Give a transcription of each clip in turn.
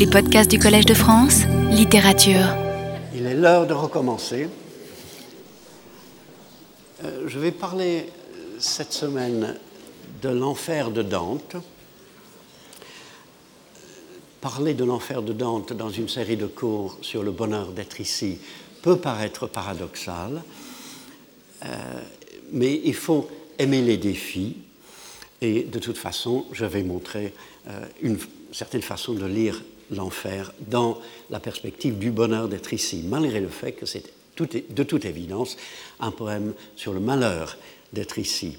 Les podcasts du Collège de France, littérature. Il est l'heure de recommencer. Euh, je vais parler euh, cette semaine de l'enfer de Dante. Parler de l'enfer de Dante dans une série de cours sur le bonheur d'être ici peut paraître paradoxal, euh, mais il faut aimer les défis. Et de toute façon, je vais montrer une certaine façon de lire l'enfer dans la perspective du bonheur d'être ici, malgré le fait que c'est de toute évidence un poème sur le malheur d'être ici.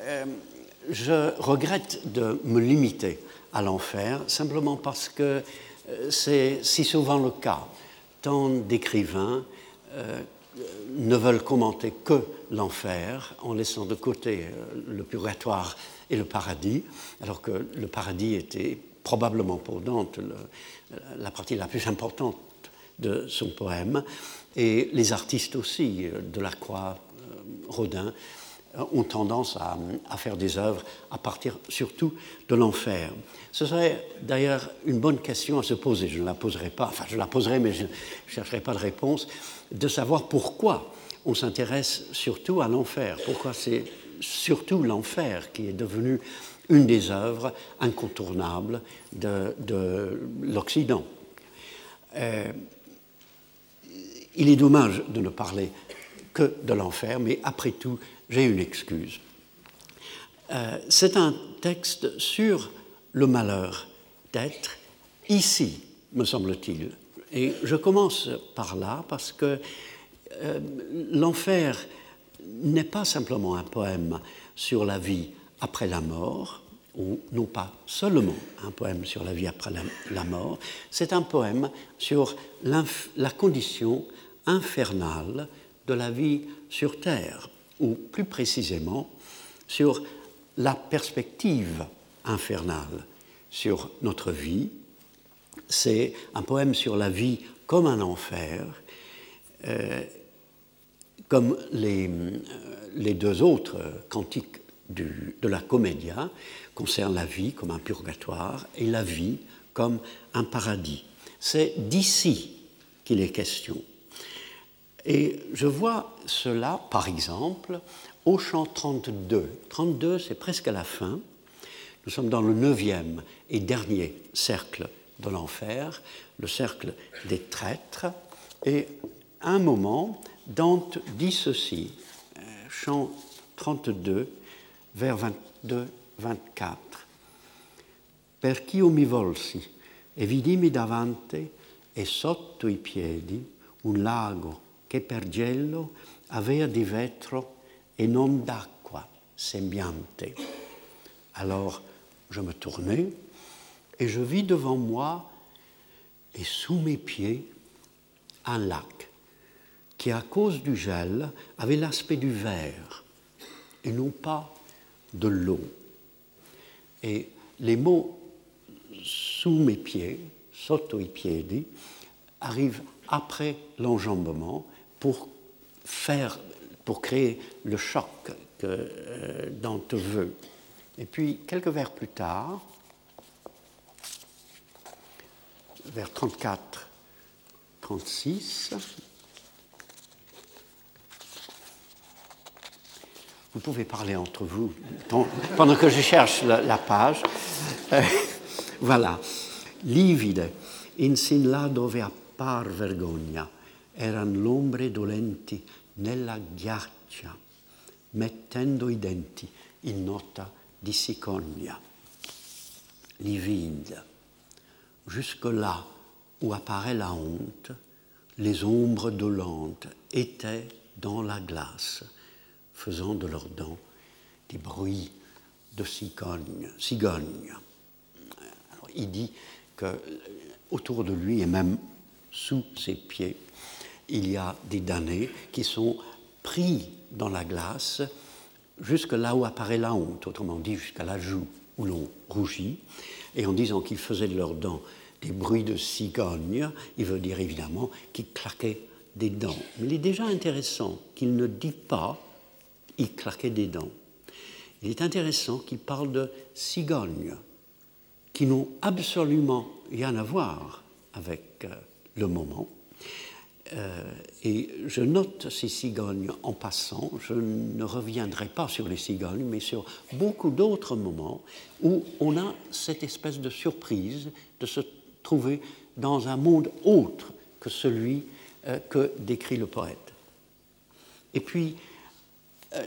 Euh, je regrette de me limiter à l'enfer simplement parce que euh, c'est si souvent le cas. Tant d'écrivains euh, ne veulent commenter que l'enfer en laissant de côté le purgatoire et le paradis, alors que le paradis était probablement pour Dante la partie la plus importante de son poème, et les artistes aussi, euh, Delacroix, euh, Rodin, euh, ont tendance à, faire des œuvres à partir surtout de l'enfer. Ce serait d'ailleurs une bonne question à se poser, je ne la poserai pas, enfin je la poserai mais je ne chercherai pas de réponse, de savoir pourquoi on s'intéresse surtout à l'enfer, pourquoi c'est surtout l'enfer qui est devenu une des œuvres incontournables de, l'Occident. Euh, il est dommage de ne parler que de l'enfer, mais après tout, j'ai une excuse. Euh, c'est un texte sur le malheur d'être ici, me semble-t-il. Et je commence par là parce que euh, l'enfer n'est pas simplement un poème sur la vie après la mort, ou non pas seulement un poème sur la vie après la, mort, c'est un poème sur la condition infernale de la vie sur Terre, ou plus précisément sur la perspective infernale sur notre vie. C'est un poème sur la vie comme un enfer, euh, comme les, euh, les, deux autres cantiques de la comédia concerne la vie comme un purgatoire et la vie comme un paradis. C'est d'ici qu'il est question. Et je vois cela, par exemple, au chant 32. 32, c'est presque à la fin. Nous sommes dans le neuvième et dernier cercle de l'enfer, le cercle des traîtres. Et à un moment, Dante dit ceci, euh, chant 32, vers 22, 24. Perché io mi volsi e vidimi davanti e sotto i piedi un lago che per gelo aveva di vetro et non d'acqua sembiante. Alors je me tournai et je vis devant moi et sous mes pieds un lac qui, à cause du gel, avait l'aspect du verre et non pas de l'eau. Et les mots sous mes pieds, sotto i piedi, arrivent après l'enjambement pour faire, pour créer le choc que euh, Dante veut. Et puis, quelques vers plus tard, vers 34, 36, Vous pouvez parler entre vous pendant que je cherche la, page. Euh, voilà. Livide, in sin là dove appar vergogna, eran l'ombre dolenti nella ghiaccia, mettendo i denti in nota di sicogna. Livide, jusque là où apparaît la honte, les ombres dolentes étaient dans la glace faisant de leurs dents des bruits de cigogne. il dit que autour de lui et même sous ses pieds, il y a des damnés qui sont pris dans la glace jusque là où apparaît la honte, autrement dit jusqu'à la joue où l'on rougit, et en disant qu'il faisait de leurs dents des bruits de cigogne, il veut dire évidemment qu'il claquait des dents. Mais il est déjà intéressant qu'il ne dit pas il claquait des dents. Il est intéressant qu'il parle de cigognes qui n'ont absolument rien à voir avec euh, le moment. Euh, et je note ces cigognes en passant. Je ne reviendrai pas sur les cigognes, mais sur beaucoup d'autres moments où on a cette espèce de surprise de se trouver dans un monde autre que celui euh, que décrit le poète. Et puis,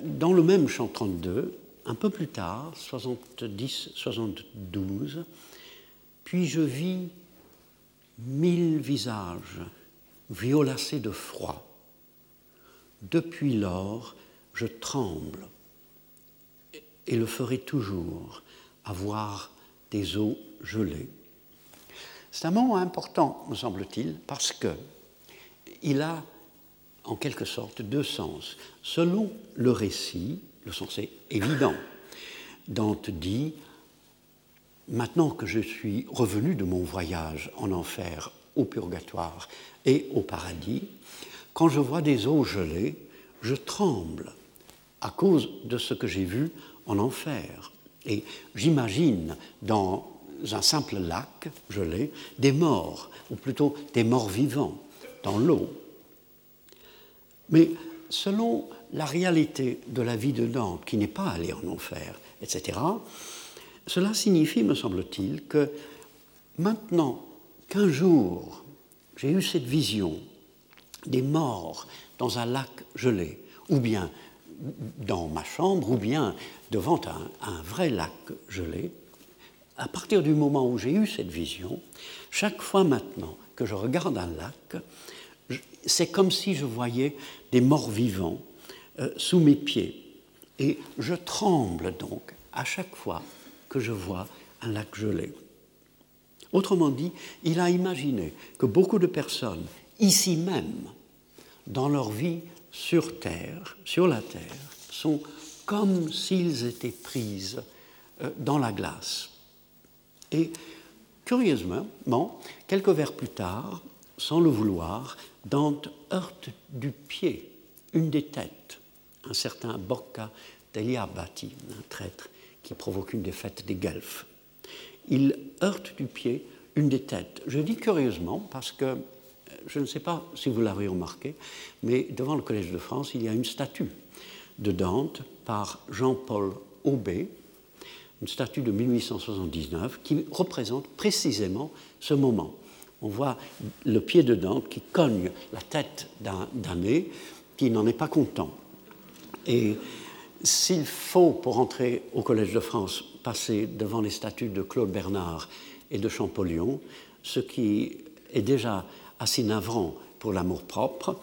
dans le même chant 32, un peu plus tard, 70-72, puis je vis mille visages violacé de froid. Depuis lors, je tremble et le ferai toujours à voir des eaux gelées. C'est un moment important, me semble-t-il, parce que il a en quelque sorte deux sens. Selon le récit, le sens est évident. Dante dit Maintenant que je suis revenu de mon voyage en enfer au purgatoire et au paradis, quand je vois des eaux gelées, je tremble à cause de ce que j'ai vu en enfer. Et j'imagine dans un simple lac gelé des morts, ou plutôt des morts vivants, dans l'eau. Mais selon la réalité de la vie de Dante, qui n'est pas allé en enfer, etc., cela signifie, me semble-t-il, que maintenant qu'un jour j'ai eu cette vision des morts dans un lac gelé, ou bien dans ma chambre, ou bien devant un, vrai lac gelé, à partir du moment où j'ai eu cette vision, chaque fois maintenant que je regarde un lac, c'est comme si je voyais des morts vivants euh, sous mes pieds. Et je tremble donc à chaque fois que je vois un lac gelé. Autrement dit, il a imaginé que beaucoup de personnes, ici même, dans leur vie sur Terre, sur la Terre, sont comme s'ils étaient prises euh, dans la glace. Et curieusement, quelques vers plus tard, sans le vouloir, Dante heurte du pied une des têtes, un certain Bocca dell'Iabati, un traître qui provoque une défaite des Guelfes il heurte du pied une des têtes. Je dis curieusement parce que, euh, je ne sais pas si vous l'avez remarqué, mais devant le Collège de France, il y a une statue de Dante par Jean-Paul Aubé, une statue de 1879 qui représente précisément ce moment. On voit le pied de Dante qui cogne la tête d'un nez qui n'en est pas content. Et s'il faut, pour entrer au Collège de France, passer devant les statues de Claude Bernard et de Champollion, ce qui est déjà assez navrant pour l'amour-propre,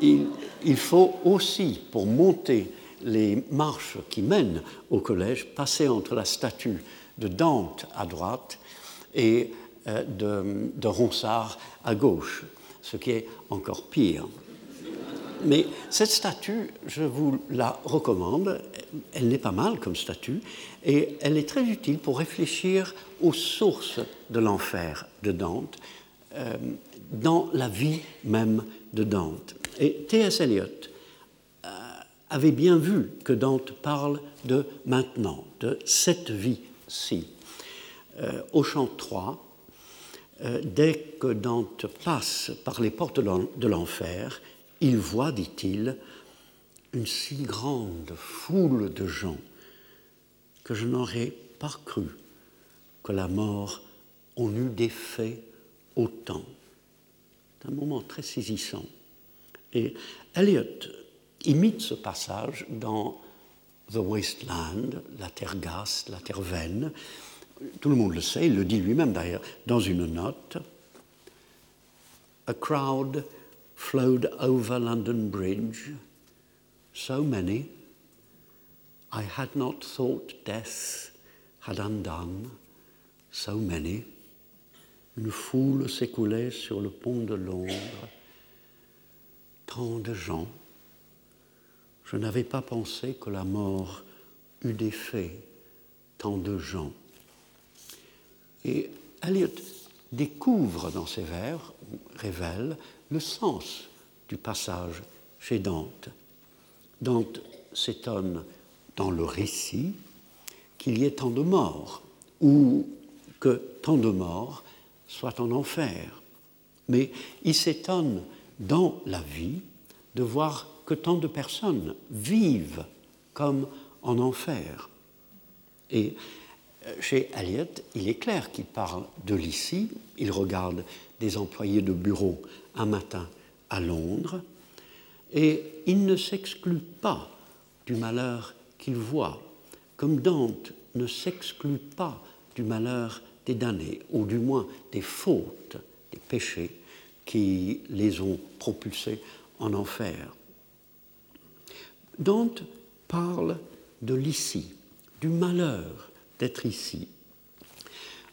il, il, faut aussi, pour monter les marches qui mènent au collège, passer entre la statue de Dante à droite et de, de Ronsard à gauche, ce qui est encore pire. Mais cette statue, je vous la recommande, elle n'est pas mal comme statue, et elle est très utile pour réfléchir aux sources de l'enfer de Dante euh, dans la vie même de Dante. Et T.S. Eliot euh, avait bien vu que Dante parle de maintenant, de cette vie-ci. Euh, au chant 3, dès que Dante passe par les portes de l'enfer, il voit, dit-il, une si grande foule de gens que je n'aurais pas cru que la mort en eût défait autant. C'est un moment très saisissant. Et Eliot imite ce passage dans The Wasteland, la terre gasse, la terre vaine. Tout le monde le sait, il le dit lui-même d'ailleurs dans une note. A crowd flowed over London Bridge, so many, I had not thought death had undone so many. Une foule s'écoulait sur le pont de Londres. Tant de gens. Je n'avais pas pensé que la mort eût défait tant de gens. Et Eliot découvre dans ses vers, révèle, le sens du passage chez Dante. Dante s'étonne dans le récit qu'il y ait tant de morts, ou que tant de morts soit en enfer. Mais il s'étonne dans la vie de voir que tant de personnes vivent comme en enfer. Et chez Eliot, il est clair qu'il parle de l'ici, il regarde des employés de bureau un matin à Londres, et il ne s'exclut pas du malheur qu'il voit, comme Dante ne s'exclut pas du malheur des damnés, ou du moins des fautes, des péchés qui les ont propulsés en enfer. Dante parle de l'ici, du malheur d'être ici,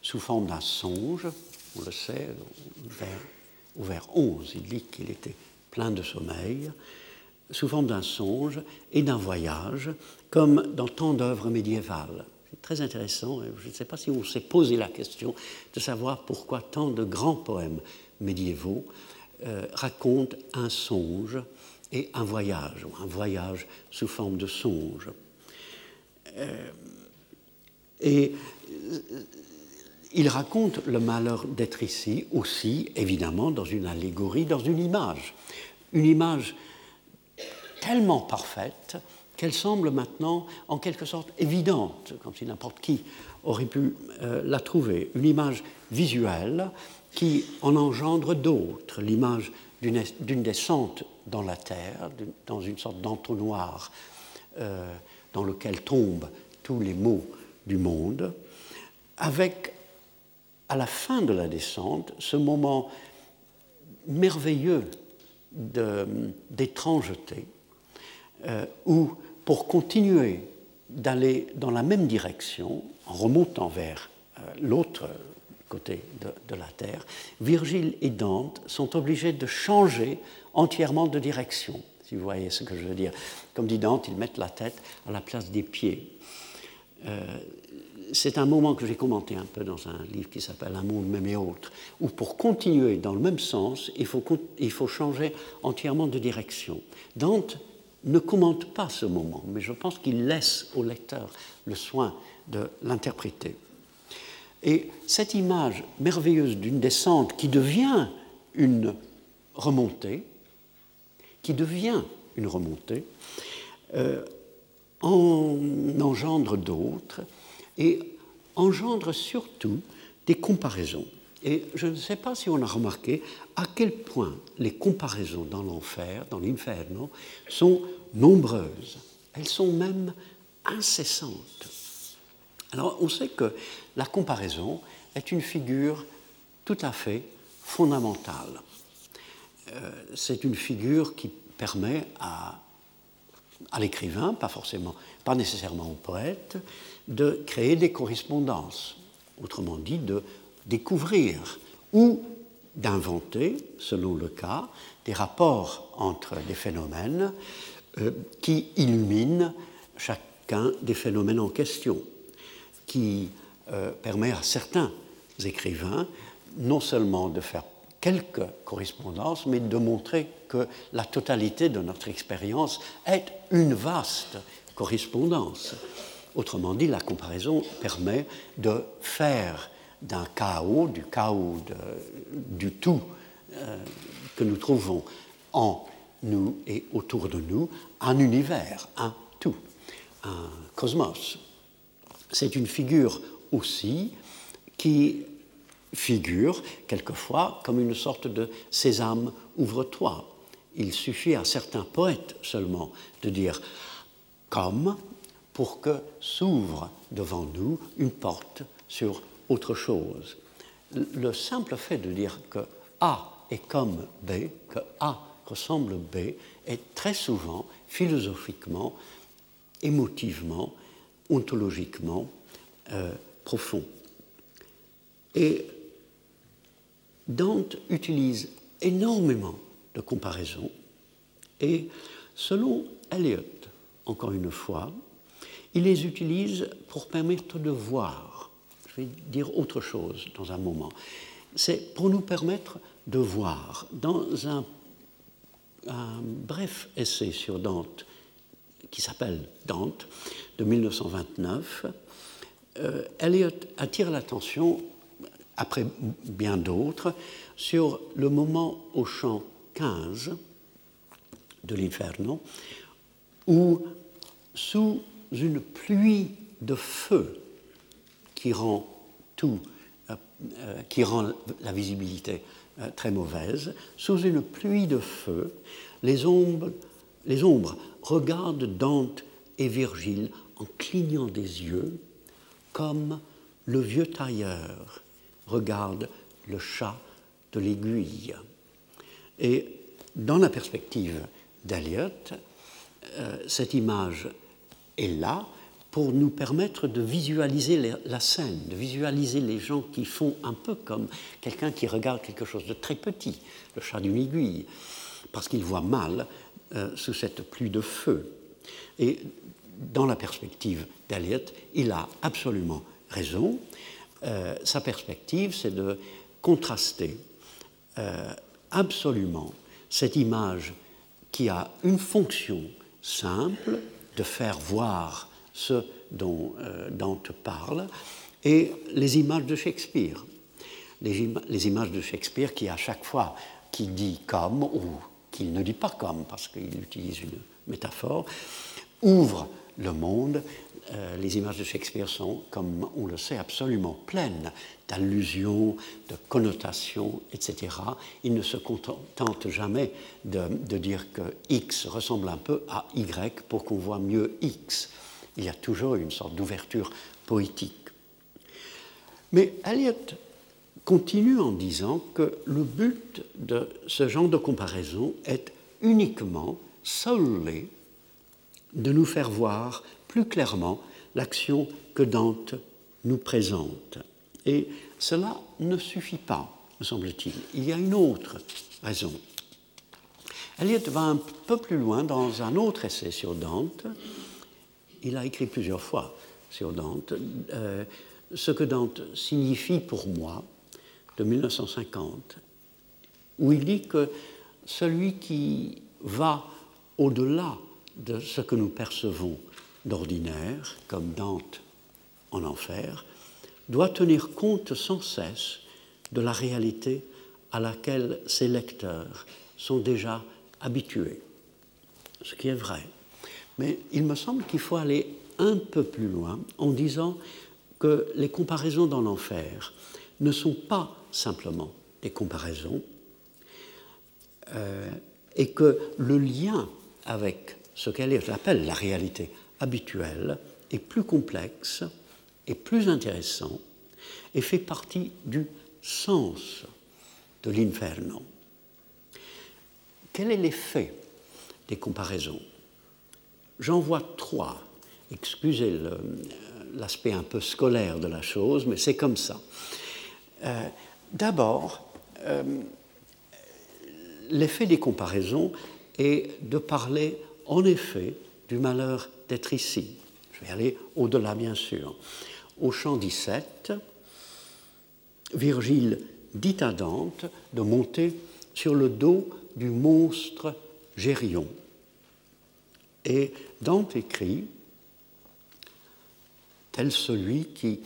sous forme d'un songe, on le sait, au vers 11, il dit qu'il était plein de sommeil, sous forme d'un songe et d'un voyage, comme dans tant d'œuvres médiévales. C'est très intéressant, je ne sais pas si on s'est posé la question de savoir pourquoi tant de grands poèmes médiévaux euh, racontent un songe et un voyage, ou un voyage sous forme de songe. Euh, et euh, il raconte le malheur d'être ici aussi, évidemment, dans une allégorie, dans une image. Une image tellement parfaite qu'elle semble maintenant en quelque sorte évidente, comme si n'importe qui aurait pu euh, la trouver. Une image visuelle qui en engendre d'autres, l'image d'une descente dans la terre, dans une sorte d'entonnoir euh, dans lequel tombent tous les maux du monde, avec à la fin de la descente ce moment merveilleux d'étrangeté euh, où, pour continuer d'aller dans la même direction, en remontant vers euh, l'autre côté de, la Terre, Virgile et Dante sont obligés de changer entièrement de direction, si vous voyez ce que je veux dire. Comme dit Dante, ils mettent la tête à la place des pieds. Euh, c'est un moment que j'ai commenté un peu dans un livre qui s'appelle Un monde même et autre, où pour continuer dans le même sens, il faut, changer entièrement de direction. Dante ne commente pas ce moment, mais je pense qu'il laisse au lecteur le soin de l'interpréter. Et cette image merveilleuse d'une descente qui devient une remontée, qui devient une remontée, euh, en engendre d'autres et engendre surtout des comparaisons. Et je ne sais pas si on a remarqué à quel point les comparaisons dans l'enfer, dans l'inferno, sont nombreuses. Elles sont même incessantes. Alors on sait que la comparaison est une figure tout à fait fondamentale. Euh, c'est une figure qui permet à, à l'écrivain, pas forcément, pas nécessairement au poète, de créer des correspondances, autrement dit de découvrir ou d'inventer, selon le cas, des rapports entre des phénomènes euh, qui illuminent chacun des phénomènes en question, qui euh, permet à certains écrivains non seulement de faire quelques correspondances, mais de montrer que la totalité de notre expérience est une vaste correspondance. Autrement dit, la comparaison permet de faire d'un chaos, du chaos du tout euh, que nous trouvons en nous et autour de nous, un univers, un tout, un cosmos. C'est une figure aussi qui figure quelquefois comme une sorte de sésame, ouvre-toi. Il suffit à certains poètes seulement de dire comme pour que s'ouvre devant nous une porte sur autre chose. Le simple fait de dire que A est comme B, que A ressemble B, est très souvent philosophiquement, émotivement, ontologiquement euh, profond. Et Dante utilise énormément de comparaisons et selon Eliot, encore une fois, il les utilise pour permettre de voir. Je vais dire autre chose dans un moment. C'est pour nous permettre de voir. Dans un, bref essai sur Dante, qui s'appelle Dante, de 1929, euh, Eliot attire l'attention après bien d'autres, sur le moment au chant 15 de l'Inferno, où sous une pluie de feu qui rend tout, euh, euh, qui rend la visibilité euh, très mauvaise, sous une pluie de feu, les ombres, les ombres regardent Dante et Virgile en clignant des yeux, comme le vieux tailleur regarde le chat de l'aiguille. Et dans la perspective d'Eliot, cette image est là pour nous permettre de visualiser la scène, de visualiser les gens qui font un peu comme quelqu'un qui regarde quelque chose de très petit, le chat d'une aiguille, parce qu'il voit mal euh, sous cette pluie de feu. Et dans la perspective d'Eliot, il a absolument raison. Euh, sa perspective, c'est de contraster euh, absolument cette image qui a une fonction simple de faire voir ce dont euh, Dante parle, et les images de Shakespeare. Les, les, images de Shakespeare qui, à chaque fois qu'il dit comme, ou qu'il ne dit pas comme, parce qu'il utilise une métaphore, ouvrent le monde. Euh, les images de Shakespeare sont, comme on le sait, absolument pleines d'allusions, de connotations, etc. Il ne se contente jamais de, dire que X ressemble un peu à Y pour qu'on voit mieux X il y a toujours une sorte d'ouverture poétique. Mais Eliot continue en disant que le but de ce genre de comparaison est uniquement, solely, de nous faire voir plus clairement l'action que Dante nous présente. Et cela ne suffit pas, me semble-t-il. Il y a une autre raison. Eliot va un peu plus loin dans un autre essai sur Dante, il a écrit plusieurs fois sur Dante, euh, ce que Dante signifie pour moi, de 1950, où il dit que celui qui va au-delà de ce que nous percevons d'ordinaire, comme Dante en enfer, doit tenir compte sans cesse de la réalité à laquelle ses lecteurs sont déjà habitués, ce qui est vrai. Mais il me semble qu'il faut aller un peu plus loin en disant que les comparaisons dans l'enfer ne sont pas simplement des comparaisons euh, et que le lien avec ce qu'elle appelle la réalité habituelle est plus complexe et plus intéressant et fait partie du sens de l'inferno. Quel est l'effet des comparaisons? J'en vois trois. Excusez l'aspect un peu scolaire de la chose, mais c'est comme ça. Euh, d'abord, euh, l'effet des comparaisons est de parler en effet du malheur d'être ici. Je vais aller au-delà, bien sûr. Au chant 17, Virgile dit à Dante de monter sur le dos du monstre Gérion. Et Dante écrit, tel celui qui,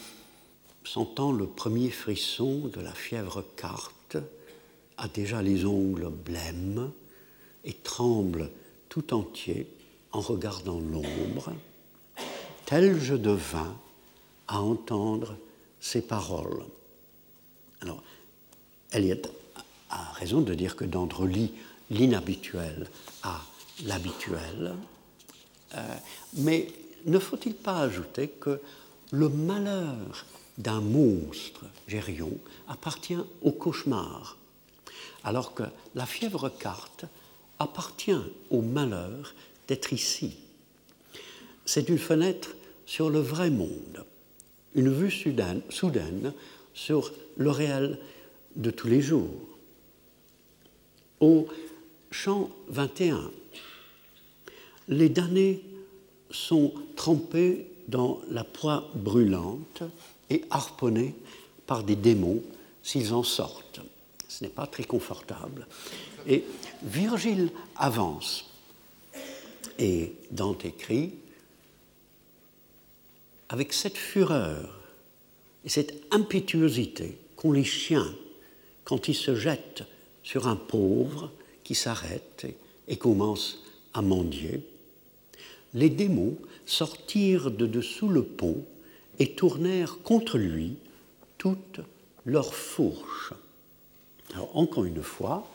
sentant le premier frisson de la fièvre carte, a déjà les ongles blêmes et tremble tout entier en regardant l'ombre, tel je devins à entendre ces paroles. Alors, Eliot a raison de dire que Dante relie l'inhabituel à l'habituel, euh, mais ne faut-il pas ajouter que le malheur d'un monstre, Gérion, appartient au cauchemar, alors que la fièvre carte appartient au malheur d'être ici. C'est une fenêtre sur le vrai monde, une vue soudaine, sur le réel de tous les jours. Au chant 21, les damnés sont trempés dans la poix brûlante et harponnés par des démons s'ils en sortent. Ce n'est pas très confortable. Et Virgile avance et Dante écrit avec cette fureur et cette impétuosité qu'ont les chiens quand ils se jettent sur un pauvre qui s'arrête et commence à mendier. Les démons sortirent de dessous le pont et tournèrent contre lui toutes leurs fourches. Encore une fois,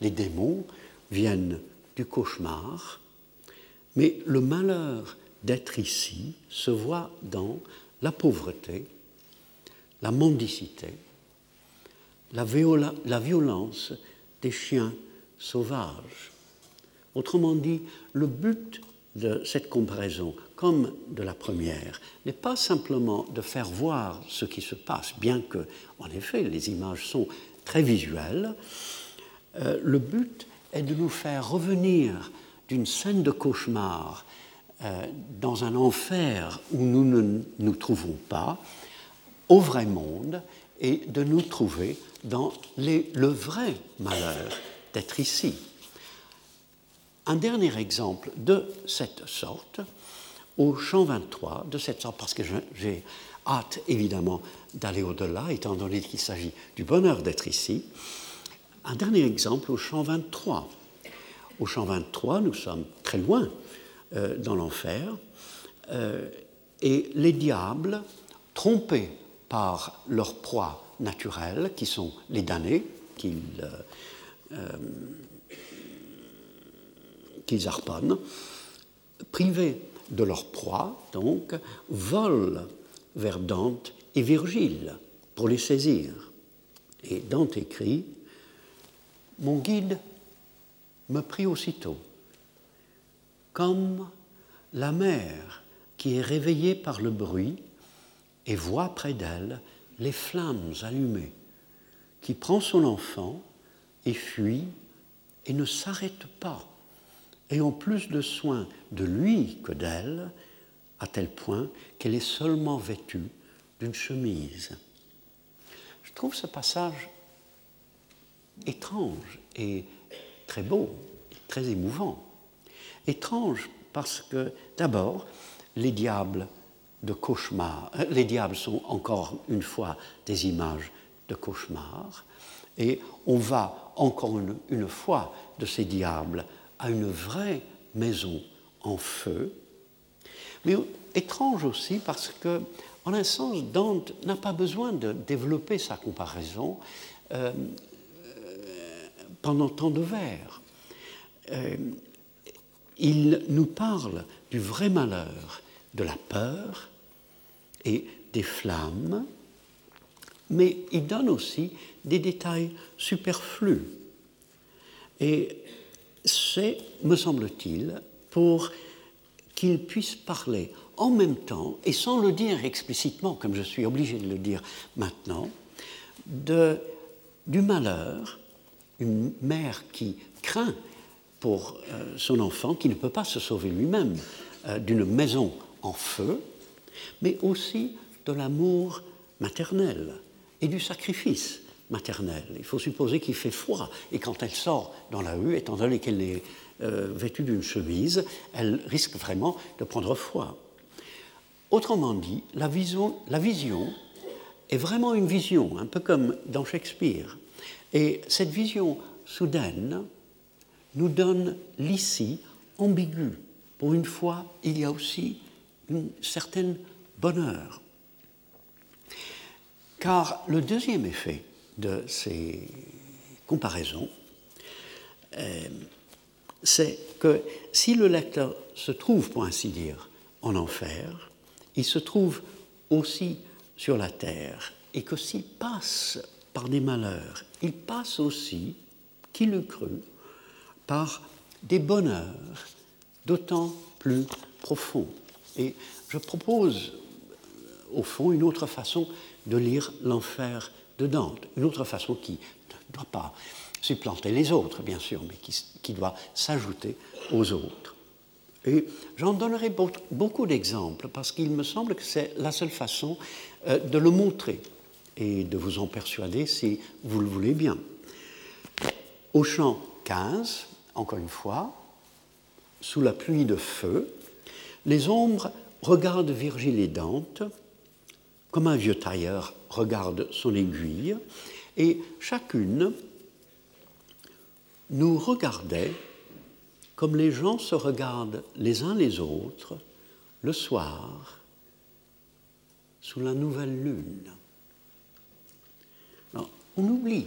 les démons viennent du cauchemar, mais le malheur d'être ici se voit dans la pauvreté, la mendicité, la, violence des chiens sauvages. Autrement dit, le but de cette comparaison, comme de la première, n'est pas simplement de faire voir ce qui se passe, bien que, en effet, les images sont très visuelles. Euh, le but est de nous faire revenir d'une scène de cauchemar euh, dans un enfer où nous ne nous trouvons pas, au vrai monde, et de nous trouver dans le vrai malheur d'être ici. Un dernier exemple de cette sorte, au champ 23, de cette sorte, parce que j'ai hâte évidemment d'aller au-delà, étant donné qu'il s'agit du bonheur d'être ici. Un dernier exemple au champ 23. Au champ 23, nous sommes très loin euh, dans l'enfer, euh, et les diables, trompés par leur proie naturelle, qui sont les damnés, euh, qu'ils harponnent, privés de leur proie, donc, volent vers Dante et Virgile pour les saisir. Et Dante écrit Mon guide me prit aussitôt, comme la mère qui est réveillée par le bruit et voit près d'elle les flammes allumées, qui prend son enfant et fuit et ne s'arrête pas ayant plus de soin de lui que d'elle, à tel point qu'elle est seulement vêtue d'une chemise. Je trouve ce passage étrange et très beau, très émouvant. Étrange parce que, d'abord, les diables de cauchemar, euh, les diables sont encore une fois des images de cauchemar, et on va encore une, fois de ces diables à une vraie maison en feu, mais étrange aussi parce que, en un sens, Dante n'a pas besoin de développer sa comparaison euh, pendant tant de vers. Euh, il nous parle du vrai malheur, de la peur et des flammes, mais il donne aussi des détails superflus. Et c'est, me semble-t-il, pour qu'il puisse parler en même temps, et sans le dire explicitement, comme je suis obligé de le dire maintenant, du malheur, une mère qui craint pour euh, son enfant, qui ne peut pas se sauver lui-même euh, d'une maison en feu, mais aussi de l'amour maternel et du sacrifice maternelle. Il faut supposer qu'il fait froid. Et quand elle sort dans la rue, étant donné qu'elle est euh, vêtue d'une chemise, elle risque vraiment de prendre froid. Autrement dit, la vision est vraiment une vision, un peu comme dans Shakespeare. Et cette vision soudaine nous donne l'ici ambigu. Pour une fois, il y a aussi une certaine bonheur. Car le deuxième effet de ces comparaisons, euh, c'est que si le lecteur se trouve, pour ainsi dire, en enfer, il se trouve aussi sur la terre, et que s'il passe par des malheurs, il passe aussi, qui le crut, par des bonheurs d'autant plus profonds. Et je propose, au fond, une autre façon de lire l'enfer de Dante. Une autre façon qui ne doit pas supplanter les autres, bien sûr, mais qui, doit s'ajouter aux autres. Et j'en donnerai beaucoup d'exemples parce qu'il me semble que c'est la seule façon euh, de le montrer et de vous en persuader si vous le voulez bien. Au champ 15, encore une fois, sous la pluie de feu, les ombres regardent Virgile et Dante comme un vieux tailleur regarde son aiguille et chacune nous regardait comme les gens se regardent les uns les autres le soir sous la nouvelle lune. On oublie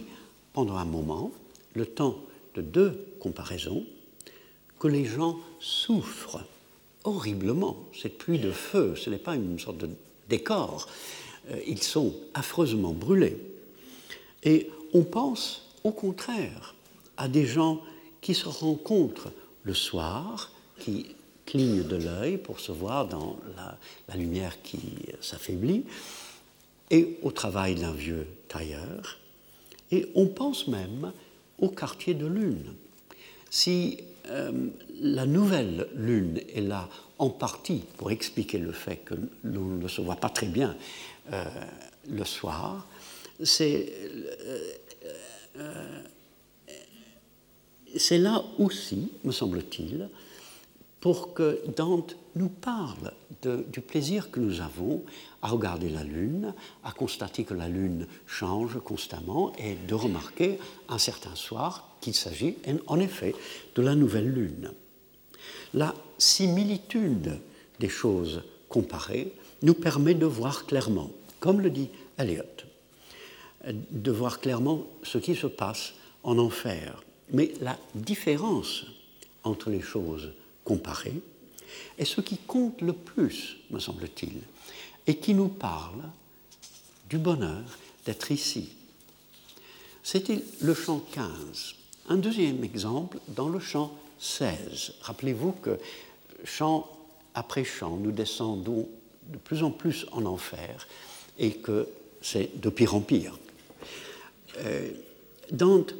pendant un moment, le temps de deux comparaisons, que les gens souffrent horriblement. Cette pluie de feu, ce n'est pas une sorte de décor. Euh, ils sont affreusement brûlés. Et on pense au contraire à des gens qui se rencontrent le soir, qui clignent de l'œil pour se voir dans la, la lumière qui s'affaiblit, et au travail d'un vieux tailleur. Et on pense même au quartier de lune. Si euh, la nouvelle lune est là en partie pour expliquer le fait que l'on ne se voit pas très bien euh, le soir, euh, c'est là aussi, me semble-t-il, pour que Dante nous parle du plaisir que nous avons à regarder la Lune, à constater que la Lune change constamment et de remarquer un certain soir qu'il s'agit en effet de la nouvelle Lune. La similitude des choses comparées nous permet de voir clairement, comme le dit Eliot, de voir clairement ce qui se passe en enfer. Mais la différence entre les choses comparées est ce qui compte le plus, me semble-t-il, et qui nous parle du bonheur d'être ici. C'était le chant 15. Un deuxième exemple dans le chant 16. Rappelez-vous que chant après chant, nous descendons de plus en plus en enfer et que c'est de pire en pire. Euh, Dante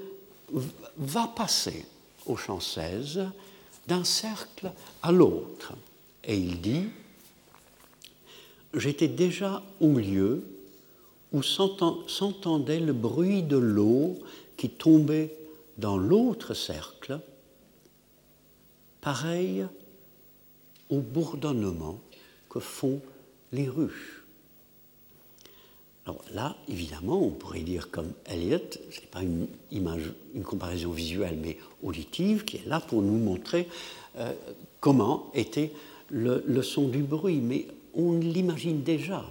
va passer au chant 16 d'un cercle à l'autre. Et il dit, j'étais déjà au lieu où s'entendait le bruit de l'eau qui tombait dans l'autre cercle, pareil au bourdonnement que font les ruches. Alors là, évidemment, on pourrait dire comme Eliot, ce n'est pas une, image, une comparaison visuelle, mais auditive, qui est là pour nous montrer euh, comment était le, son du bruit. Mais on l'imagine déjà.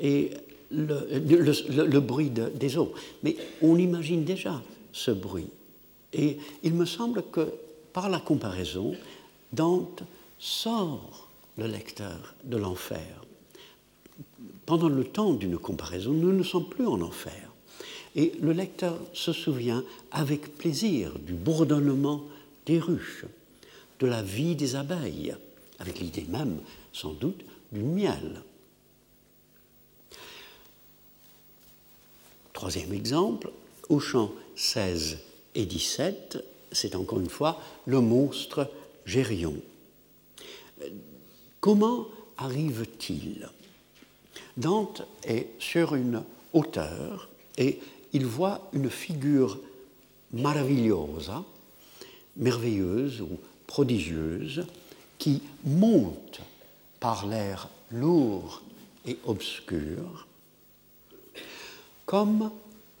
Et le, bruit des eaux. Mais on imagine déjà ce bruit. Et il me semble que par la comparaison, Dante sort le lecteur de l'enfer pendant le temps d'une comparaison, nous ne sommes plus en enfer. Et le lecteur se souvient avec plaisir du bourdonnement des ruches, de la vie des abeilles, avec l'idée même, sans doute, du miel. Troisième exemple, au champ 16 et 17, c'est encore une fois le monstre Gérion. Comment arrive-t-il? Dante est sur une hauteur et il voit une figure maravillosa, merveilleuse ou prodigieuse, qui monte par l'air lourd et obscur, comme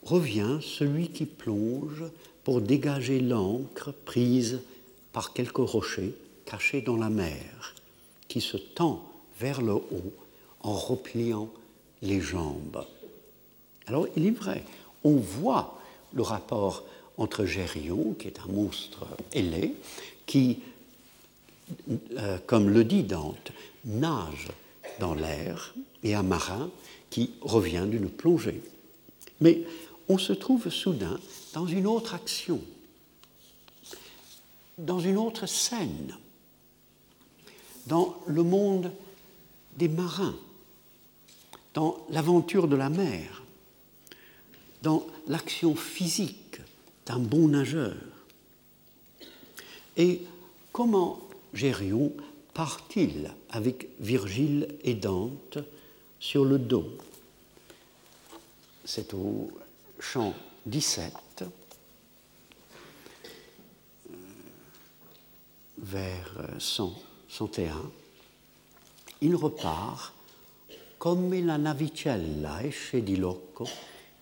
revient celui qui plonge pour dégager l'encre prise par quelques rochers cachés dans la mer, qui se tend vers le haut en repliant les jambes. Alors il est vrai, on voit le rapport entre Gérion, qui est un monstre ailé, qui, euh, comme le dit Dante, nage dans l'air, et un marin qui revient d'une plongée. Mais on se trouve soudain dans une autre action, dans une autre scène, dans le monde des marins dans l'aventure de la mer, dans l'action physique d'un bon nageur. Et comment Gérion part-il avec Virgile et Dante sur le dos? C'est au chant 17, vers 100, 101. Il repart come la navicella esce di loco,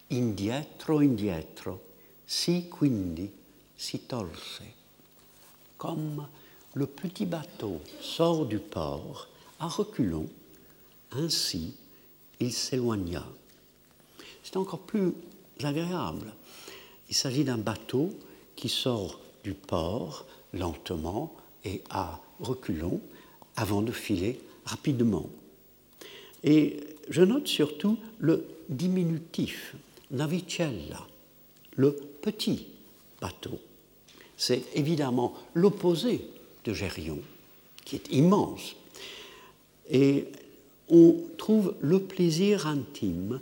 indietro, indietro, si quindi si tolse. Comme le petit bateau sort du port à reculons, ainsi il s'éloigna. C'est encore plus agréable. Il s'agit d'un bateau qui sort du port lentement et à reculons avant de filer rapidement. Et je note surtout le diminutif, navicella, le petit bateau. C'est évidemment l'opposé de Gérion, qui est immense. Et on trouve le plaisir intime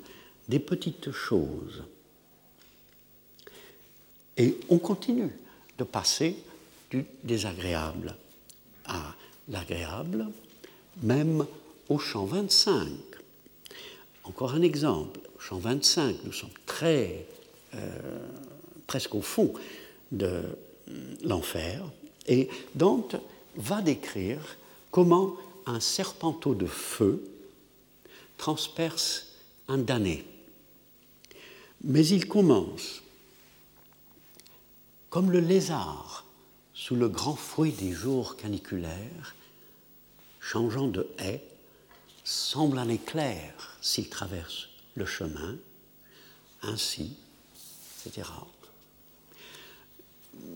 des petites choses. Et on continue de passer du désagréable à l'agréable, même au champ 25. Encore un exemple, au champ 25, nous sommes très, euh, presque au fond de l'enfer, et Dante va décrire comment un serpenteau de feu transperce un damné. Mais il commence comme le lézard sous le grand fruit des jours caniculaires, changeant de haie, semble un éclair s'il traverse le chemin, ainsi, etc.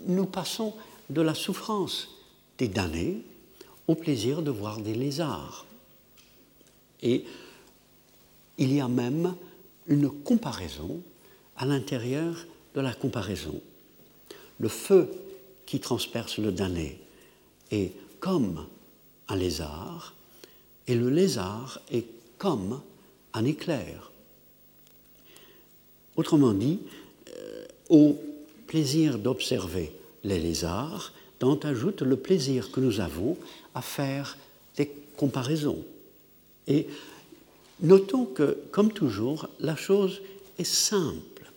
Nous passons de la souffrance des damnés au plaisir de voir des lézards. Et il y a même une comparaison à l'intérieur de la comparaison. Le feu qui transperce le damné est comme un lézard, et le lézard est comme un éclair. Autrement dit, euh, au plaisir d'observer les lézards, Dante ajoute le plaisir que nous avons à faire des comparaisons. Et notons que, comme toujours, la chose est simple.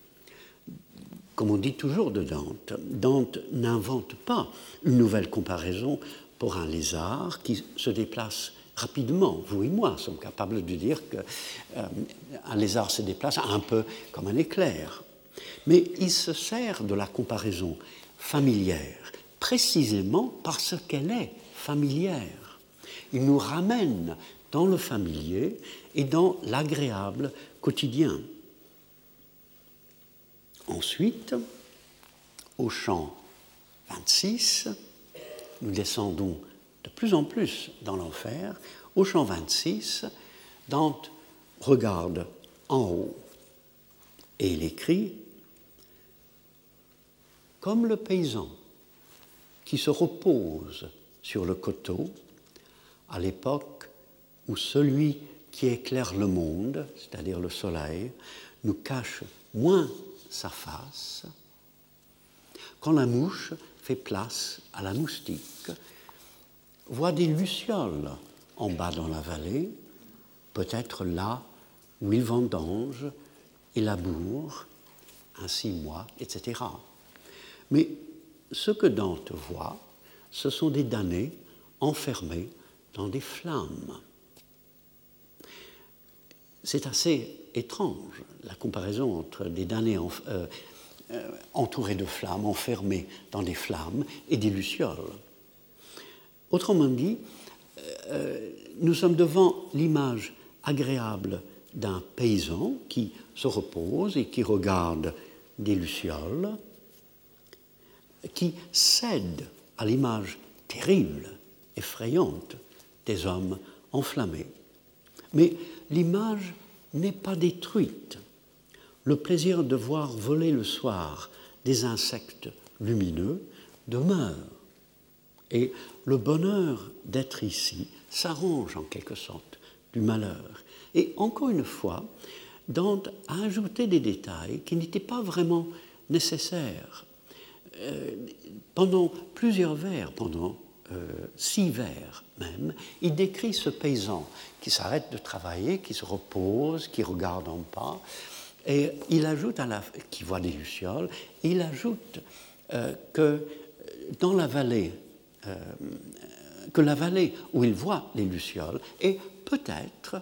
Comme on dit toujours de Dante, Dante n'invente pas une nouvelle comparaison pour un lézard qui se déplace rapidement. Vous et moi sommes capables de dire qu'un euh, lézard se déplace un peu comme un éclair. Mais il se sert de la comparaison familière précisément parce qu'elle est familière. Il nous ramène dans le familier et dans l'agréable quotidien. Ensuite, au champ 26, nous descendons de plus en plus dans l'enfer. Au champ 26, Dante regarde en haut et il écrit Comme le paysan qui se repose sur le coteau à l'époque où celui qui éclaire le monde, c'est-à-dire le soleil, nous cache moins sa face, quand la mouche fait place à la moustique, voit des lucioles en bas dans la vallée, peut-être là où il vendange et laboure, ainsi moi, etc. Mais ce que Dante voit, ce sont des damnés enfermés dans des flammes. C'est assez étrange, la comparaison entre des damnés euh, euh, entourés de flammes, enfermés dans des flammes, et des lucioles. Autrement dit, euh, nous sommes devant l'image agréable d'un paysan qui se repose et qui regarde des lucioles, qui cède à l'image terrible, effrayante des hommes enflammés. Mais l'image n'est pas détruite. Le plaisir de voir voler le soir des insectes lumineux demeure. Et le bonheur d'être ici s'arrange en quelque sorte du malheur. Et encore une fois, Dante a ajouté des détails qui n'étaient pas vraiment nécessaires. Euh, pendant plusieurs vers, pendant euh, six vers même, il décrit ce paysan qui s'arrête de travailler, qui se repose, qui regarde en pas, et il ajoute à la, qui voit des lucioles, il ajoute euh, que dans la vallée, que la vallée où il voit les lucioles est peut-être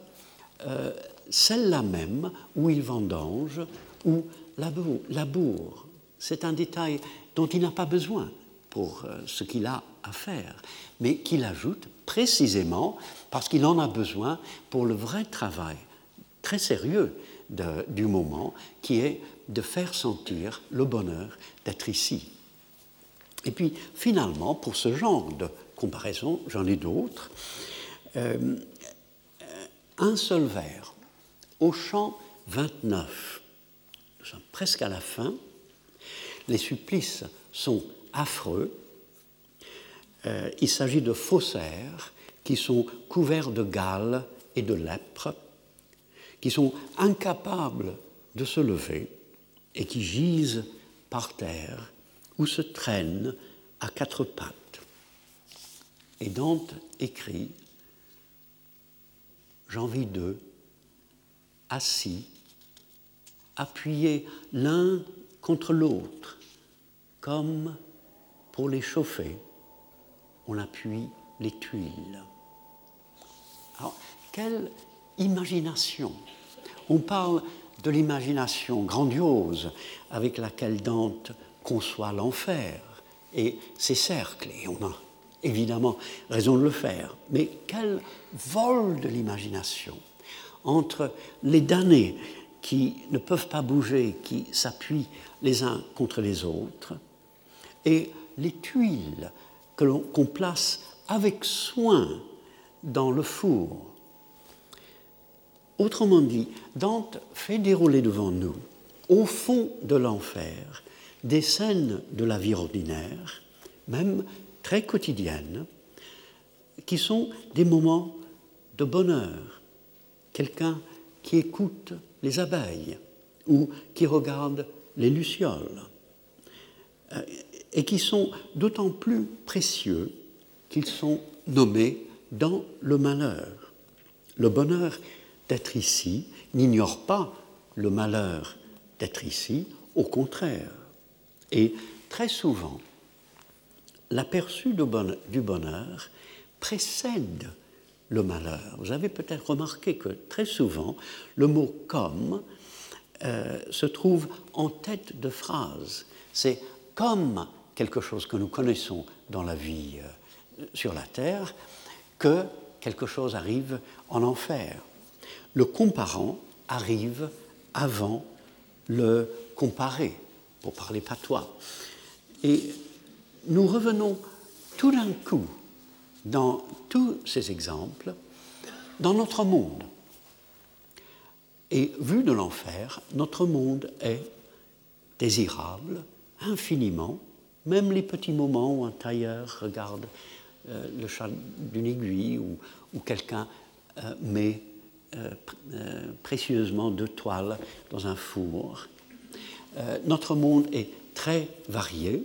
euh, celle-là même où il vendange ou laboure. C'est un détail dont il n'a pas besoin pour euh, ce qu'il a à faire, mais qu'il ajoute précisément parce qu'il en a besoin pour le vrai travail très sérieux du moment, qui est de faire sentir le bonheur d'être ici. Et puis finalement, pour ce genre de comparaison, j'en ai d'autres, euh, un seul vers, au chant 29, nous sommes presque à la fin, les supplices sont affreux, euh, il s'agit de faussaires qui sont couverts de gales et de lèpre, qui sont incapables de se lever et qui gisent par terre ou se traînent à quatre pattes. Et Dante écrit J'envie d'eux, assis, appuyés l'un contre l'autre, comme pour les chauffer, on appuie les tuiles. Alors, quelle imagination On parle de l'imagination grandiose avec laquelle Dante conçoit l'enfer et ses cercles, et on a évidemment raison de le faire, mais quel vol de l'imagination entre les damnés qui ne peuvent pas bouger, qui s'appuient les uns contre les autres, et les tuiles qu'on place avec soin dans le four. Autrement dit, Dante fait dérouler devant nous, au fond de l'enfer, des scènes de la vie ordinaire, même très quotidiennes, qui sont des moments de bonheur. Quelqu'un qui écoute les abeilles ou qui regarde les lucioles, euh, et qui sont d'autant plus précieux qu'ils sont nommés dans le malheur. Le bonheur d'être ici n'ignore pas le malheur d'être ici, au contraire. Et très souvent, l'aperçu du bonheur précède le malheur. Vous avez peut-être remarqué que très souvent, le mot comme euh, se trouve en tête de phrase. C'est comme quelque chose que nous connaissons dans la vie euh, sur la terre que quelque chose arrive en enfer. Le comparant arrive avant le comparé, pour parler patois. Et nous revenons tout d'un coup dans tous ces exemples dans notre monde. Et vu de l'enfer, notre monde est désirable infiniment, même les petits moments où un tailleur regarde euh, le chat d'une aiguille ou, quelqu'un euh, met euh, précieusement deux toiles dans un four. Notre monde est très varié.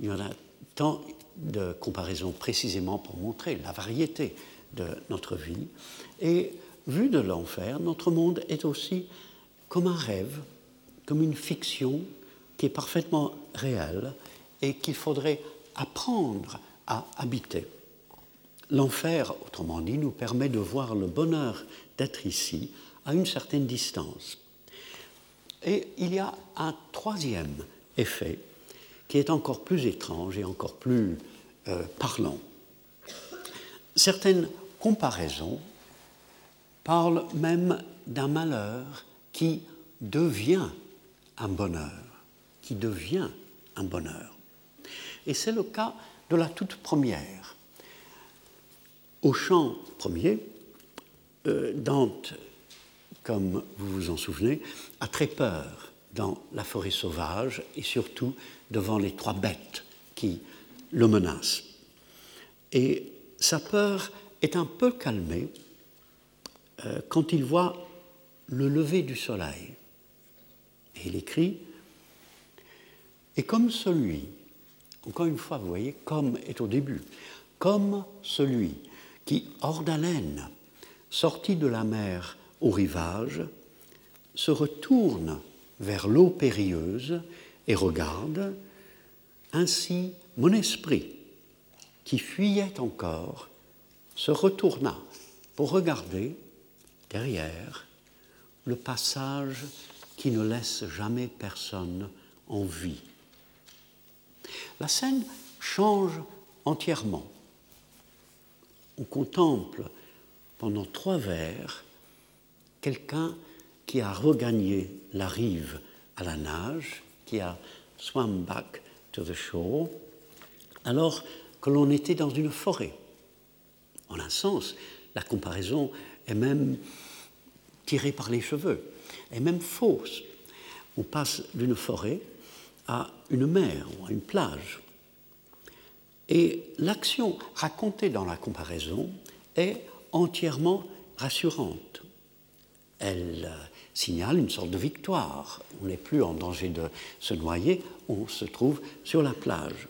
Il y en a tant de comparaisons précisément pour montrer la variété de notre vie. Et vu de l'enfer, notre monde est aussi comme un rêve, comme une fiction qui est parfaitement réelle et qu'il faudrait apprendre à habiter. L'enfer, autrement dit, nous permet de voir le bonheur d'être ici à une certaine distance. Et il y a un troisième effet qui est encore plus étrange et encore plus euh, parlant. Certaines comparaisons parlent même d'un malheur qui devient un bonheur, qui devient un bonheur. Et c'est le cas de la toute première. Au chant premier, euh, Dante, comme vous vous en souvenez, a très peur dans la forêt sauvage et surtout devant les trois bêtes qui le menacent. Et sa peur est un peu calmée euh, quand il voit le lever du soleil. Et il écrit Et comme celui encore une fois, vous voyez, comme est au début, comme celui qui, hors d'haleine, sorti de la mer au rivage, se retourne vers l'eau périlleuse et regarde, ainsi mon esprit, qui fuyait encore, se retourna pour regarder derrière, le passage qui ne laisse jamais personne en vie. La scène change entièrement. On contemple pendant trois vers quelqu'un qui a regagné la rive à la nage, qui a swam back to the shore, alors que l'on était dans une forêt. En un sens, la comparaison est même tirée par les cheveux, est même fausse. On passe d'une forêt à une mer ou à une plage. Et l'action racontée dans la comparaison est entièrement rassurante. Elle euh, signale une sorte de victoire. On n'est plus en danger de se noyer, on se trouve sur la plage.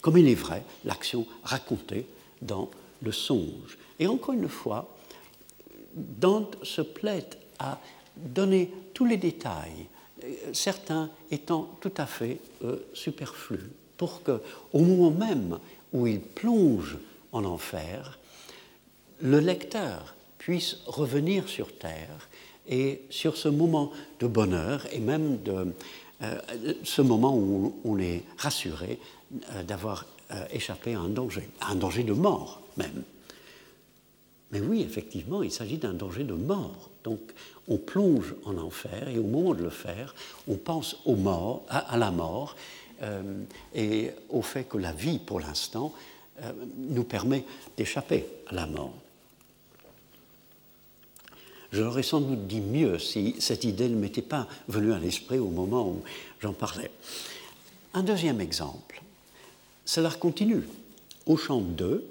Comme il est vrai, l'action racontée dans le songe. Et encore une fois, Dante se plaît à donner tous les détails, certains étant tout à fait euh, superflus, pour que, au moment même où il plonge en enfer, le lecteur puisse revenir sur terre et sur ce moment de bonheur et même de euh, ce moment où on est rassuré euh, d'avoir euh, échappé à un danger, à un danger de mort même. Mais oui, effectivement, il s'agit d'un danger de mort. Donc, on plonge en enfer et au moment de le faire, on pense à, la mort et au fait que la vie, pour l'instant, nous permet d'échapper à la mort. Je l'aurais sans doute dit mieux si cette idée ne m'était pas venue à l'esprit au moment où j'en parlais. Un deuxième exemple, cela continue. Au chant 2,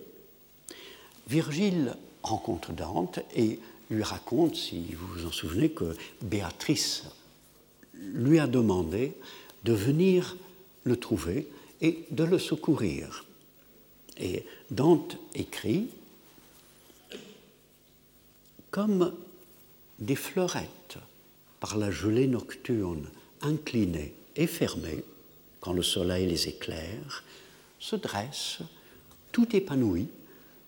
Virgile rencontre Dante et lui raconte, si vous vous en souvenez, que Béatrice lui a demandé de venir le trouver et de le secourir. Et Dante écrit Comme des fleurettes par la gelée nocturne inclinées et fermées, quand le soleil les éclaire, se dressent tout épanouies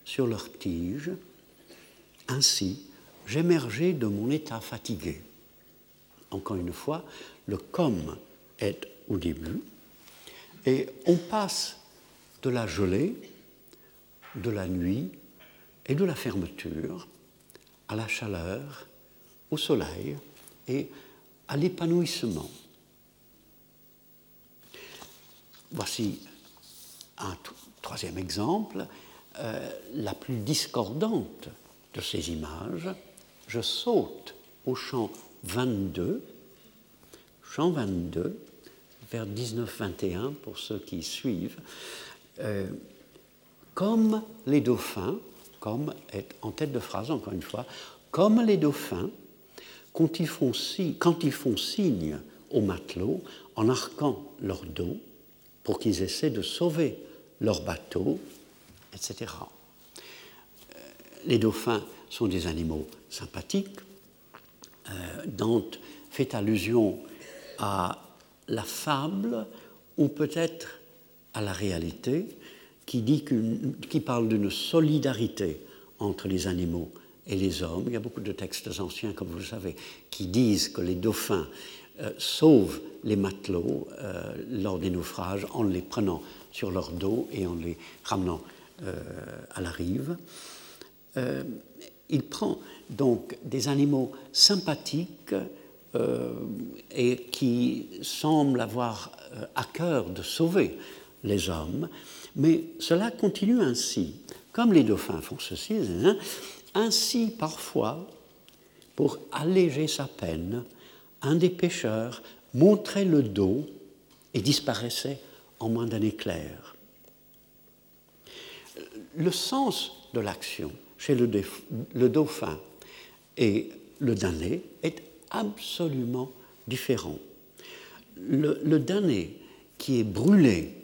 sur leurs tiges. Ainsi, j'émergeais de mon état fatigué. Encore une fois, le comme est au début, et on passe de la gelée, de la nuit et de la fermeture à la chaleur au soleil et à l'épanouissement. Voici un troisième exemple, euh, la plus discordante de ces images. Je saute au champ 22, champ 22, vers 19-21 pour ceux qui suivent, euh, comme les dauphins, comme est en tête de phrase encore une fois, comme les dauphins, quand ils font, signe aux matelots en arquant leur dos pour qu'ils essaient de sauver leur bateau, etc. Euh, les dauphins sont des animaux sympathiques. Euh, Dante fait allusion à la fable ou peut-être à la réalité qui, qui parle d'une solidarité entre les animaux et les hommes. Il y a beaucoup de textes anciens, comme vous le savez, qui disent que les dauphins euh, sauvent les matelots euh, lors des naufrages en les prenant sur leur dos et en les ramenant euh, à la rive. il prend donc des animaux sympathiques et qui semblent avoir à cœur de sauver les hommes, mais cela continue ainsi. Comme les dauphins font ceci, hein, ainsi, parfois, pour alléger sa peine, un des pêcheurs montrait le dos et disparaissait en moins d'un éclair. Le sens de l'action chez le, dauphin et le damné est absolument différent. Le, le damné qui est brûlé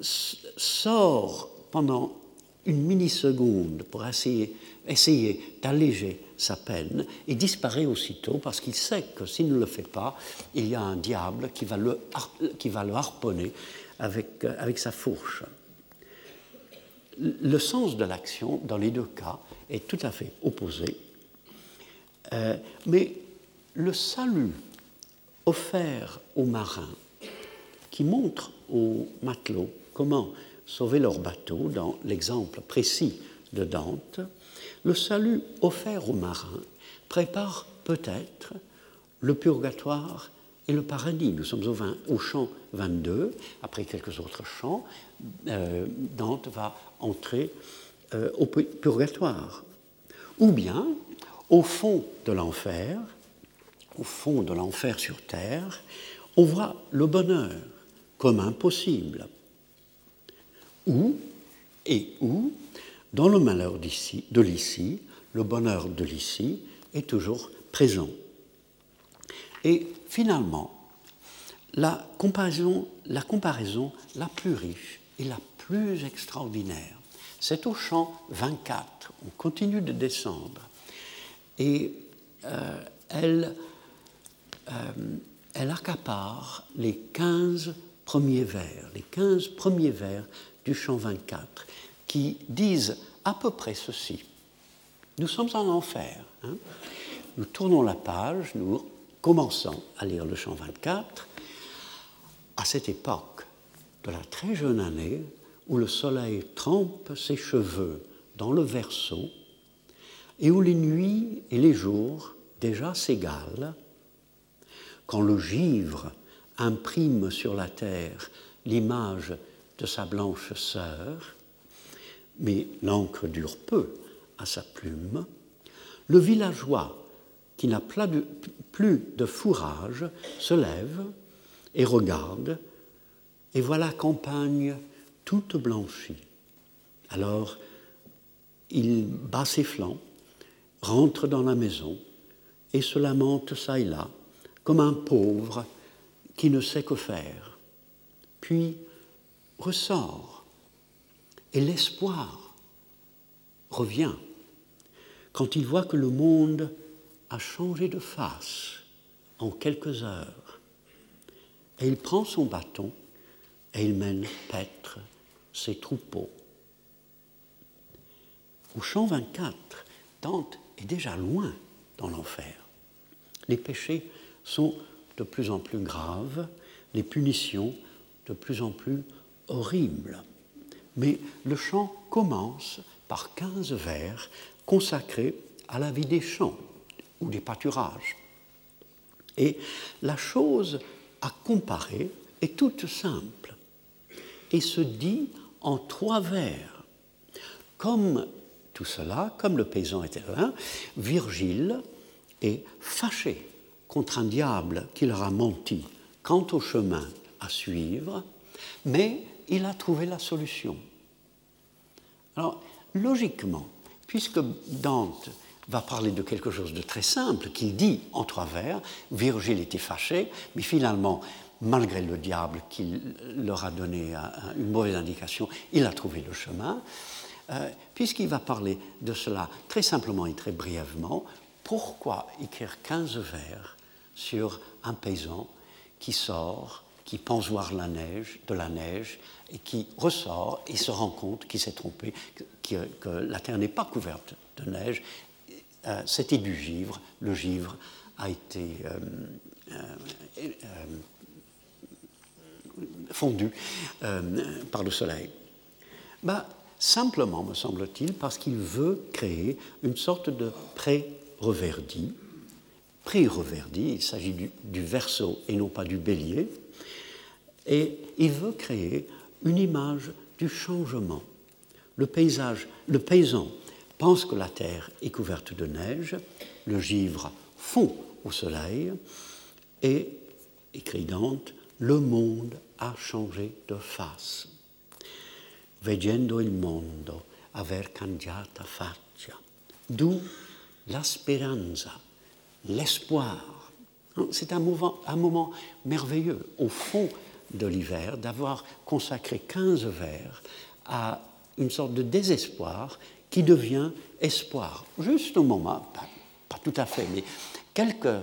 sort pendant une milliseconde pour essayer, d'alléger sa peine et disparaît aussitôt parce qu'il sait que s'il ne le fait pas, il y a un diable qui va le, qui va le harponner avec, avec sa fourche. Le sens de l'action, dans les deux cas, est tout à fait opposé. Euh, mais le salut offert aux marins, qui montre aux matelots comment sauver leur bateau, dans l'exemple précis de Dante, le salut offert aux marins prépare peut-être le purgatoire et le paradis. Nous sommes au, au chant 22, après quelques autres chants, euh, Dante va entrer euh, au purgatoire. Ou bien, au fond de l'enfer, au fond de l'enfer sur terre, on voit le bonheur comme impossible. Ou, et où, dans le malheur de l'ici, le bonheur de l'ici est toujours présent. Et finalement, la comparaison, la comparaison la plus riche et la plus extraordinaire, c'est au champ 24. On continue de descendre. Et euh, elle, euh, elle accapare les 15 premiers vers, les 15 premiers vers du chant 24, qui disent à peu près ceci. Nous sommes en enfer. Hein. Nous tournons la page, nous commençons à lire le chant 24. À cette époque de la très jeune année, où le soleil trempe ses cheveux dans le verso, et où les nuits et les jours déjà s'égalent, quand le givre imprime sur la terre l'image de sa blanche sœur, mais l'encre dure peu à sa plume, le villageois qui n'a plus de fourrage se lève et regarde, et voit la campagne toute blanchie. Alors, il bat ses flancs, rentre dans la maison et se lamente çà et là, comme un pauvre qui ne sait que faire. Puis ressort, et l'espoir revient quand il voit que le monde a changé de face en quelques heures. Et il prend son bâton et il mène paître ses troupeaux. Au champ 24, Dante est déjà loin dans l'enfer. Les péchés sont de plus en plus graves, les punitions de plus en plus horribles. Mais le chant commence par 15 vers consacrés à la vie des champs ou des pâturages. Et la chose à comparer est toute simple et se dit en trois vers. Comme tout cela, comme le paysan là, Virgile est fâché contre un diable qui leur a menti quant au chemin à suivre, mais il a trouvé la solution. Alors, logiquement, puisque Dante va parler de quelque chose de très simple, qu'il dit en trois vers, Virgile était fâché, mais finalement, malgré le diable qui leur a donné une mauvaise indication, il a trouvé le chemin. Euh, puisqu'il va parler de cela très simplement et très brièvement, pourquoi écrire 15 vers sur un paysan qui sort, qui pense voir la neige, de la neige, et qui ressort et se rend compte qu'il s'est trompé, que, la terre n'est pas couverte de neige. Euh, c'était du givre. Le givre a été euh, fondu par le soleil. Bah, simplement, me semble-t-il, parce qu'il veut créer une sorte de pré-reverdi. Pré-reverdi, il s'agit du, du verso et non pas du bélier. Et il veut créer une image du changement. Le, paysage, le paysan pense que la terre est couverte de neige, le givre fond au soleil, et, écrit Dante, le monde a changé de face veggendo il mondo aver cambiata faccia. D'où la speranza, l'espoir. C'est un moment, un moment merveilleux, au fond de l'hiver, d'avoir consacré 15 vers à une sorte de désespoir qui devient espoir. Juste au moment, pas, tout à fait, mais quelques euh,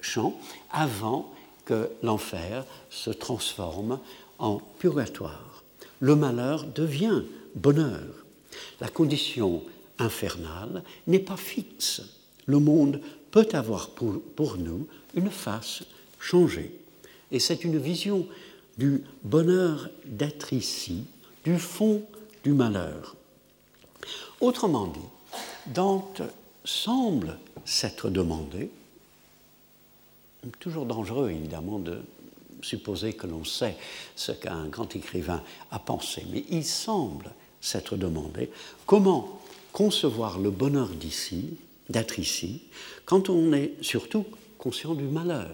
chants avant que l'enfer se transforme en purgatoire. Le malheur devient bonheur. La condition infernale n'est pas fixe. Le monde peut avoir pour, pour nous une face changée. Et c'est une vision du bonheur d'être ici, du fond du malheur. Autrement dit, Dante semble s'être demandé, toujours dangereux évidemment de supposer que l'on sait ce qu'un grand écrivain a pensé, mais il semble s'être demandé comment concevoir le bonheur d'ici, d'être ici, quand on est surtout conscient du malheur.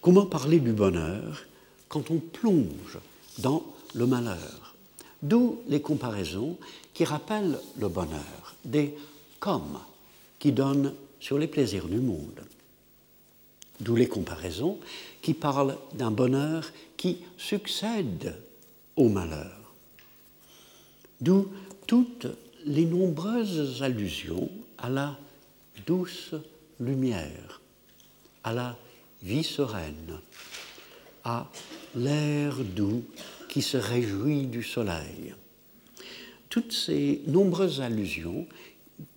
Comment parler du bonheur quand on plonge dans le malheur? D'où les comparaisons qui rappellent le bonheur, des comme qui donnent sur les plaisirs du monde. D'où les comparaisons qui parlent d'un bonheur qui succède au malheur. D'où toutes les nombreuses allusions à la douce lumière, à la vie sereine, à l'air doux qui se réjouit du soleil. Toutes ces nombreuses allusions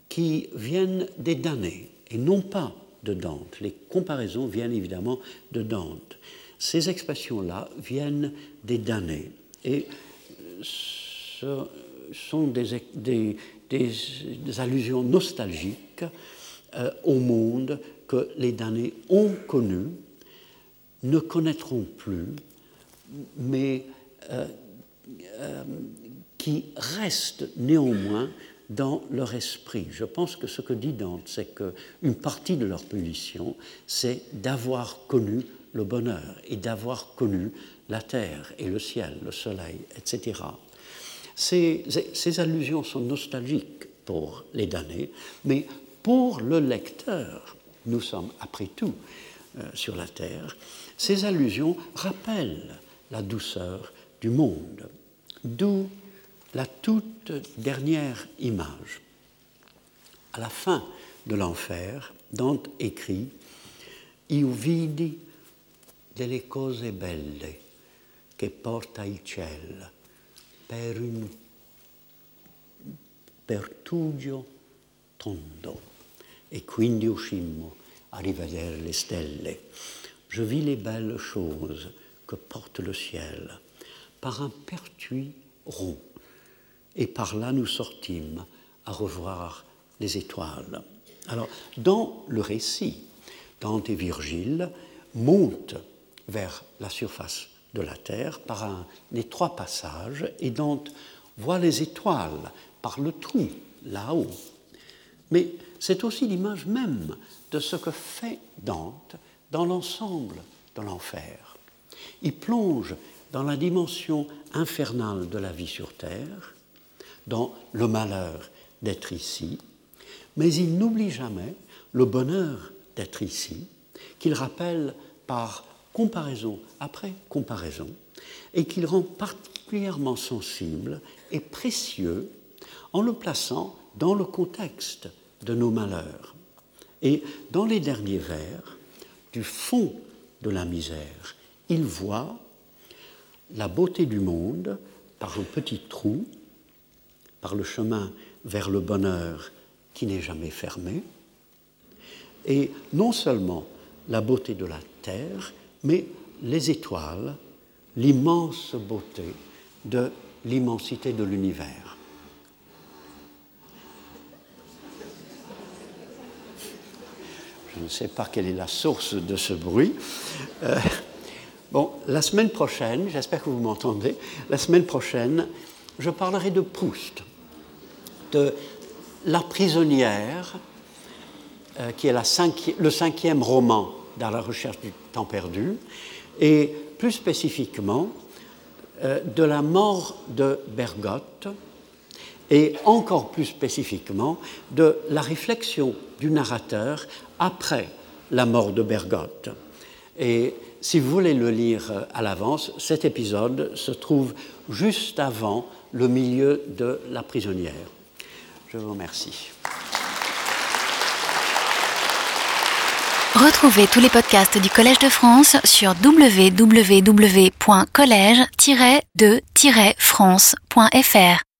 qui viennent des damnés et non pas de Dante. Les comparaisons viennent évidemment de Dante. Ces expressions-là viennent des damnés et ce sont des, allusions nostalgiques euh, au monde que les damnés ont connu, ne connaîtront plus, mais euh, euh, qui restent néanmoins dans leur esprit. Je pense que ce que dit Dante, c'est qu'une partie de leur position, c'est d'avoir connu le bonheur et d'avoir connu la terre et le ciel, le soleil, etc. Ces allusions sont nostalgiques pour les damnés, mais pour le lecteur, nous sommes après tout euh, sur la terre, ces allusions rappellent la douceur du monde, d'où la toute dernière image. À la fin de l'enfer, Dante écrit Io vidi delle cose belle che porta il ciel per un pertugio tondo e quindi uscimmo a rivedere le stelle. Je vis les belles choses que porte le ciel par un pertuis rond et par là nous sortîmes à revoir les étoiles. Alors, dans le récit, Dante et Virgile montent vers la surface de la Terre par un étroit passage et Dante voit les étoiles par le trou là-haut. Mais c'est aussi l'image même de ce que fait Dante dans l'ensemble de l'enfer. Il plonge dans la dimension infernale de la vie sur Terre, dans le malheur d'être ici, mais il n'oublie jamais le bonheur d'être ici, qu'il rappelle par comparaison après comparaison, et qu'il rend particulièrement sensible et précieux en le plaçant dans le contexte de nos malheurs. Et dans les derniers vers, du fond de la misère, il voit la beauté du monde par un petit trou par le chemin vers le bonheur qui n'est jamais fermé, et non seulement la beauté de la terre, mais les étoiles, l'immense beauté de l'immensité de l'univers. Je ne sais pas quelle est la source de ce bruit. Euh, bon, la semaine prochaine, j'espère que vous m'entendez, la semaine prochaine, je parlerai de Proust de La prisonnière, euh, qui est le cinquième roman dans la recherche du temps perdu, et plus spécifiquement euh, de la mort de Bergotte, et encore plus spécifiquement de la réflexion du narrateur après la mort de Bergotte. Et si vous voulez le lire euh, à l'avance, cet épisode se trouve juste avant le milieu de La prisonnière. Je vous remercie. Retrouvez tous les podcasts du Collège de France sur www.collège-de-france.fr.